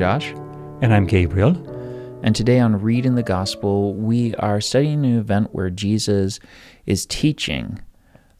Josh. And I'm Gabriel. And today on Reading the Gospel, we are studying an event where Jesus is teaching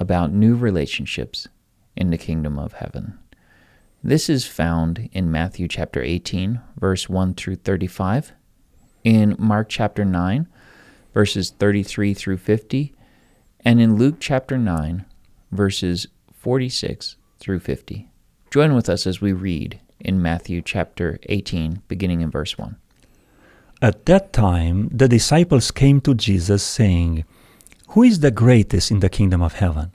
about new relationships in the kingdom of heaven. This is found in Matthew chapter 18, verse 1 through 35, in Mark chapter 9, verses 33 through 50, and in Luke chapter 9, verses 46 through 50. Join with us as we read in Matthew chapter 18, beginning in verse 1. At that time, the disciples came to Jesus, saying, Who is the greatest in the kingdom of heaven?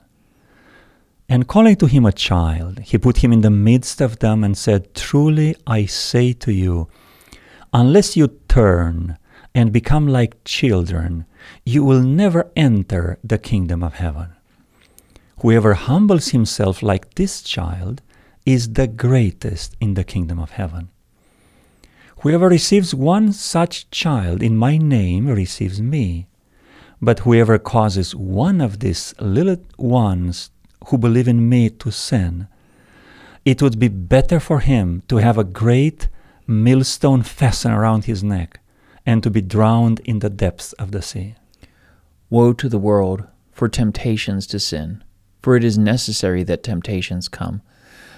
And calling to him a child, he put him in the midst of them and said, Truly I say to you, unless you turn and become like children, you will never enter the kingdom of heaven. Whoever humbles himself like this child is the greatest in the kingdom of heaven. Whoever receives one such child in my name receives me. But whoever causes one of these little ones who believe in me to sin, it would be better for him to have a great millstone fastened around his neck and to be drowned in the depths of the sea. Woe to the world for temptations to sin, for it is necessary that temptations come.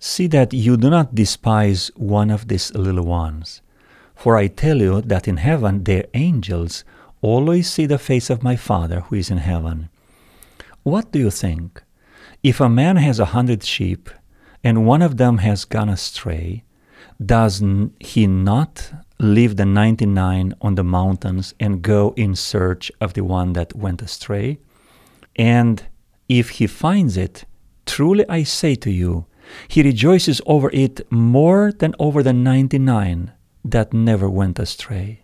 See that you do not despise one of these little ones. For I tell you that in heaven their angels always see the face of my Father who is in heaven. What do you think? If a man has a hundred sheep, and one of them has gone astray, does he not leave the ninety nine on the mountains and go in search of the one that went astray? And if he finds it, truly I say to you, he rejoices over it more than over the ninety nine that never went astray.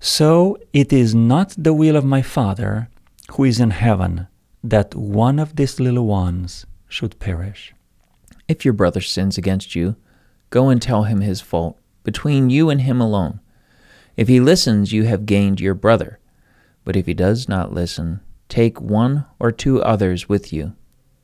So it is not the will of my Father who is in heaven that one of these little ones should perish. If your brother sins against you, go and tell him his fault between you and him alone. If he listens, you have gained your brother. But if he does not listen, take one or two others with you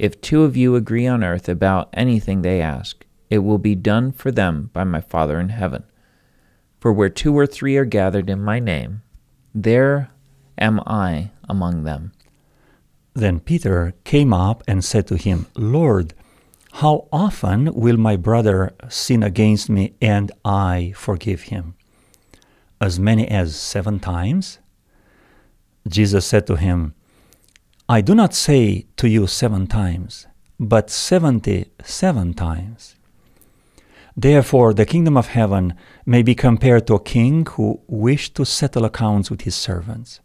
if two of you agree on earth about anything they ask, it will be done for them by my Father in heaven. For where two or three are gathered in my name, there am I among them. Then Peter came up and said to him, Lord, how often will my brother sin against me and I forgive him? As many as seven times? Jesus said to him, I do not say to you seven times, but seventy seven times. Therefore, the kingdom of heaven may be compared to a king who wished to settle accounts with his servants.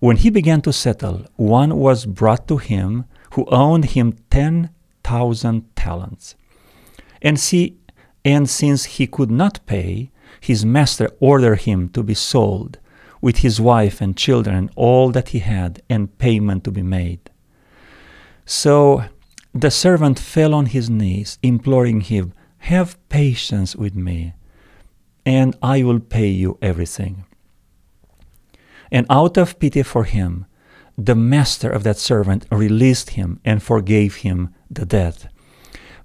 When he began to settle, one was brought to him who owned him ten thousand talents. And see, and since he could not pay, his master ordered him to be sold with his wife and children all that he had, and payment to be made. So the servant fell on his knees, imploring him, Have patience with me, and I will pay you everything. And out of pity for him, the master of that servant released him and forgave him the debt.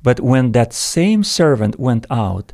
But when that same servant went out,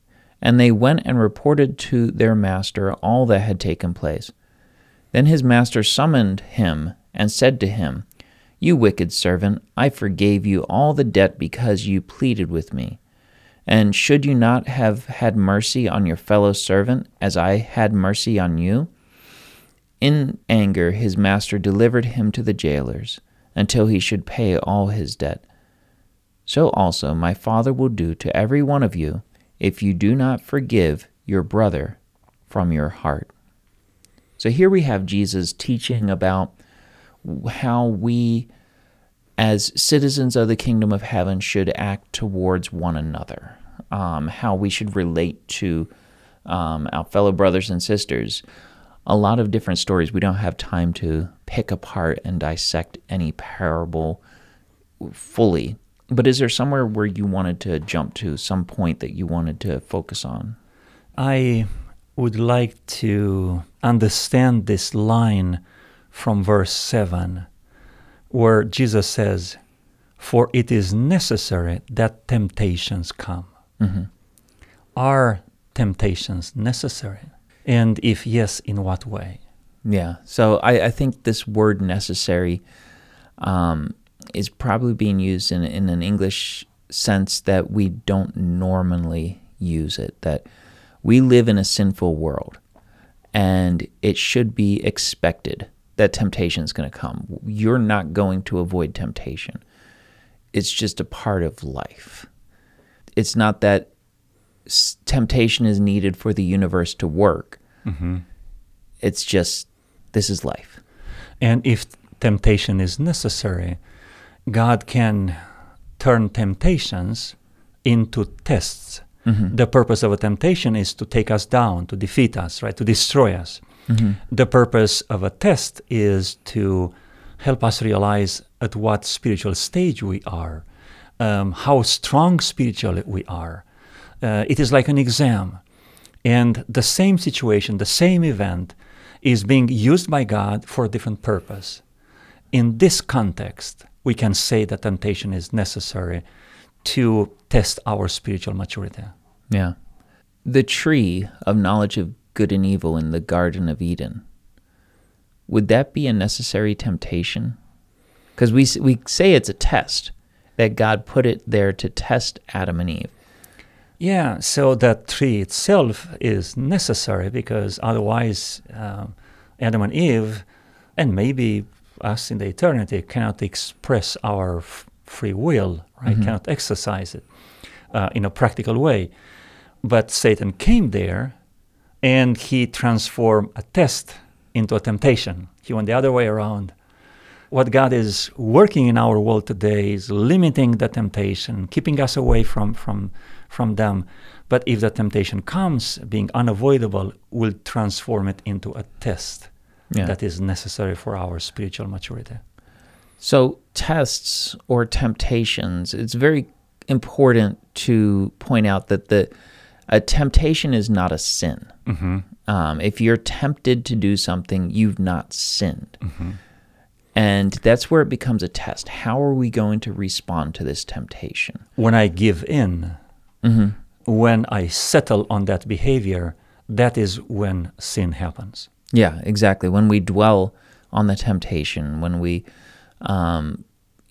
and they went and reported to their master all that had taken place. Then his master summoned him and said to him, You wicked servant, I forgave you all the debt because you pleaded with me. And should you not have had mercy on your fellow servant as I had mercy on you? In anger, his master delivered him to the jailers until he should pay all his debt. So also my Father will do to every one of you if you do not forgive your brother from your heart. So here we have Jesus teaching about how we, as citizens of the kingdom of heaven, should act towards one another, um, how we should relate to um, our fellow brothers and sisters. A lot of different stories. We don't have time to pick apart and dissect any parable fully. But is there somewhere where you wanted to jump to, some point that you wanted to focus on? I would like to understand this line from verse 7, where Jesus says, For it is necessary that temptations come. Mm-hmm. Are temptations necessary? And if yes, in what way? Yeah. So I, I think this word necessary um, is probably being used in, in an English sense that we don't normally use it, that we live in a sinful world and it should be expected that temptation is going to come. You're not going to avoid temptation. It's just a part of life. It's not that temptation is needed for the universe to work. Mm-hmm. It's just this is life. And if temptation is necessary, God can turn temptations into tests. Mm-hmm. The purpose of a temptation is to take us down, to defeat us, right? To destroy us. Mm-hmm. The purpose of a test is to help us realize at what spiritual stage we are, um, how strong spiritually we are. Uh, it is like an exam. And the same situation, the same event, is being used by God for a different purpose. In this context, we can say that temptation is necessary to test our spiritual maturity. Yeah. The tree of knowledge of good and evil in the Garden of Eden, would that be a necessary temptation? Because we, we say it's a test, that God put it there to test Adam and Eve. Yeah, so that tree itself is necessary because otherwise, um, Adam and Eve, and maybe us in the eternity, cannot express our f- free will, right? Mhm. Cannot exercise it uh, in a practical way. But Satan came there and he transformed a test into a temptation. He went the other way around. What God is working in our world today is limiting the temptation, keeping us away from, from, from them. But if the temptation comes, being unavoidable, will transform it into a test Yeah. that is necessary for our spiritual maturity. So, tests or temptations, it's very important to point out that the a temptation is not a sin. Mm-hmm. Um, if you're tempted to do something, you've not sinned. Mm-hmm. And that's where it becomes a test. How are we going to respond to this temptation? When I give in, Mm-hmm. when I settle on that behavior, that is when sin happens. Yeah, exactly. When we dwell on the temptation, when we, um,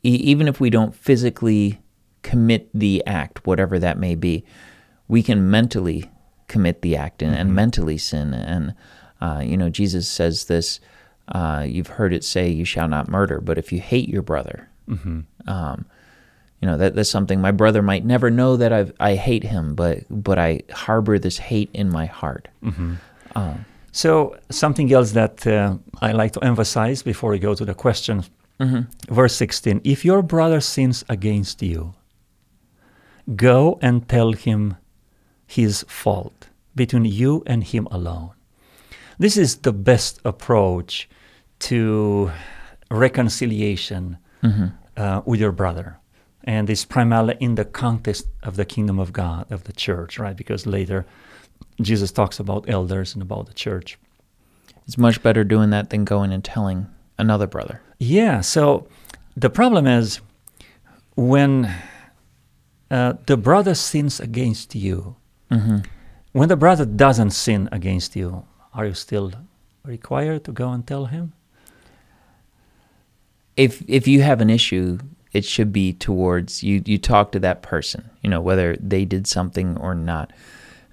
e- even if we don't physically commit the act, whatever that may be, we can mentally commit the act and, and Mhm. mentally sin. And, uh, you know, Jesus says this uh, you've heard it say, you shall not murder. But if you hate your brother, Mm-hmm. um, you know that that's something my brother might never know that I I hate him, but but I harbor this hate in my heart. Mm-hmm. Um, So, something else that uh, I like to emphasize before we go to the question, mhm. verse 16 If your brother sins against you, go and tell him his fault between you and him alone. This is the best approach to reconciliation Mhm. uh, with your brother. And it's primarily in the context of the kingdom of God, of the church, right? Because later Jesus talks about elders and about the church. It's much better doing that than going and telling another brother. Yeah. So the problem is when uh, the brother sins against you, Mm-hmm. when the brother doesn't sin against you, are you still required to go and tell him? If if you have an issue, it should be towards you. You talk to that person, you know, whether they did something or not.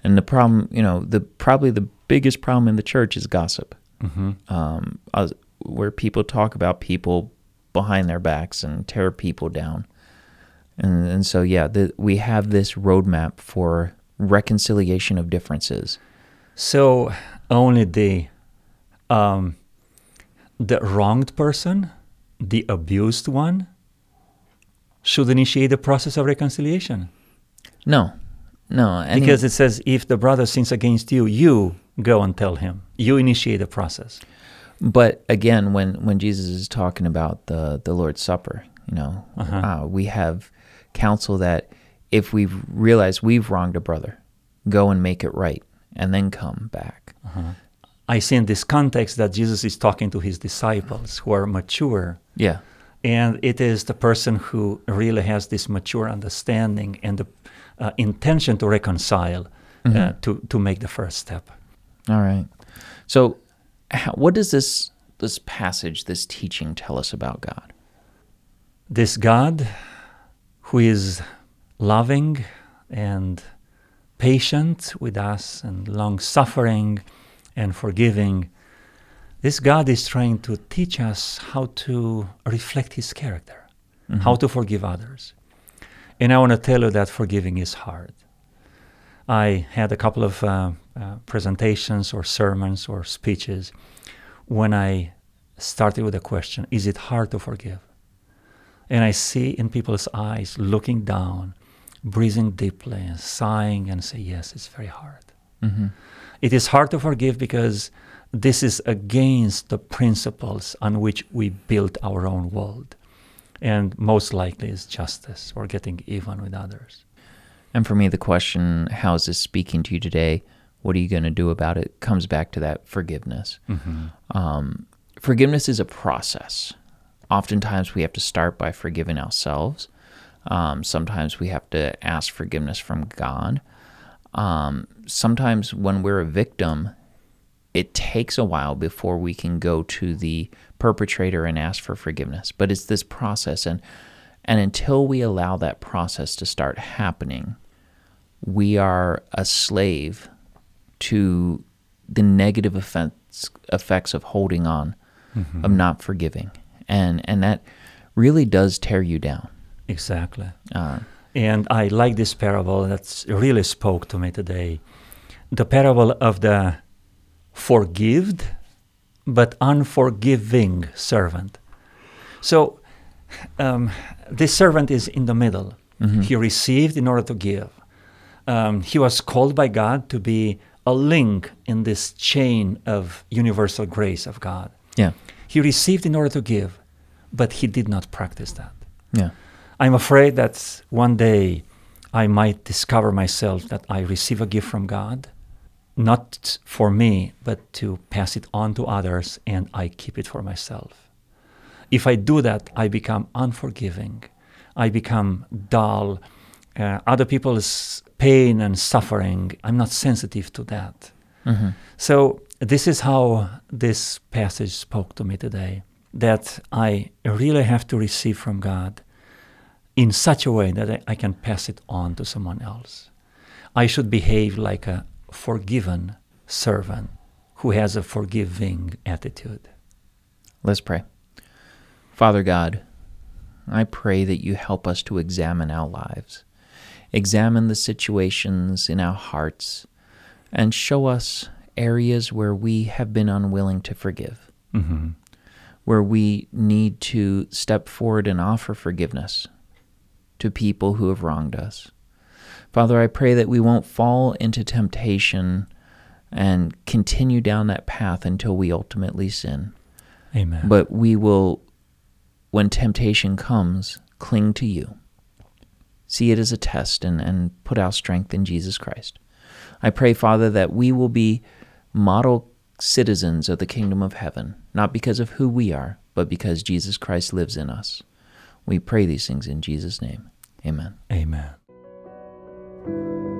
And the problem, you know, the probably the biggest problem in the church is gossip, Mm-hmm. um, uh, where people talk about people behind their backs and tear people down. And and so yeah, the, we have this roadmap for reconciliation of differences. So only the um, the wronged person, the abused one, should initiate the process of reconciliation. No, no, because it says if the brother sins against you, you go and tell him. You initiate the process. But again, when when Jesus is talking about the the Lord's Supper, you know, Uh-huh. uh, we have counsel that if we realize we've wronged a brother, go and make it right, and then come back. I see in this context that Jesus is talking to his disciples who are mature. Yeah, And it is the person who really has this mature understanding and the uh, intention to reconcile uh, to, to make the first step. all right. So, how, what does this this passage, this teaching, tell us about God? This God who is loving and patient with us and long suffering and forgiving, this God is trying to teach us how to reflect His character, how to forgive others. And I want to tell you that forgiving is hard. I had a couple of uh, uh, presentations or sermons or speeches when I started with the question Is it hard to forgive? And I see in people's eyes looking down, breathing deeply, and sighing, and say, Yes, it's very hard. Mm-hmm. It is hard to forgive because this is against the principles on which we built our own world. And most likely is justice or getting even with others. And for me, the question, how is this speaking to you today? What are you going to do about it? comes back to that forgiveness. Um, forgiveness is a process. Oftentimes, we have to start by forgiving ourselves. Um, sometimes we have to ask forgiveness from God. Um, sometimes, when we're a victim, it takes a while before we can go to the perpetrator and ask for forgiveness. But it's this process, and and until we allow that process to start happening, we are a slave to the negative effects effects of holding on, of not forgiving, and and that really does tear you down. Exactly. Uh, And I like this parable that's really spoke to me today. The parable of the forgived but unforgiving servant. So um, this servant is in the middle. He received in order to give. Um, he was called by God to be a link in this chain of universal grace of God. yeah, He received in order to give, but he did not practice that. yeah, I'm afraid that one day I might discover myself that I receive a gift from God, not for me, but to pass it on to others, and I keep it for myself. If I do that, I become unforgiving. I become dull. Uh, other people's pain and suffering, I'm not sensitive to that. hmm So, this is how this passage spoke to me today that I really have to receive from God in such a way that I, I can pass it on to someone else. I should behave like a forgiven servant who has a forgiving attitude. Let's pray. Father God, I pray that you help us to examine our lives, examine the situations in our hearts, and show us areas where we have been unwilling to forgive, Mm-hmm. where we need to step forward and offer forgiveness to people who have wronged us. Father, I pray that we won't fall into temptation and continue down that path until we ultimately sin Amen. but we will, when temptation comes, cling to you. See it as a test and, and put our strength in Jesus Christ. I pray, Father, that we will be model citizens of the kingdom of heaven, not because of who we are, but because Jesus Christ lives in us. We pray these things in Jesus' name. Amen. Amen thank you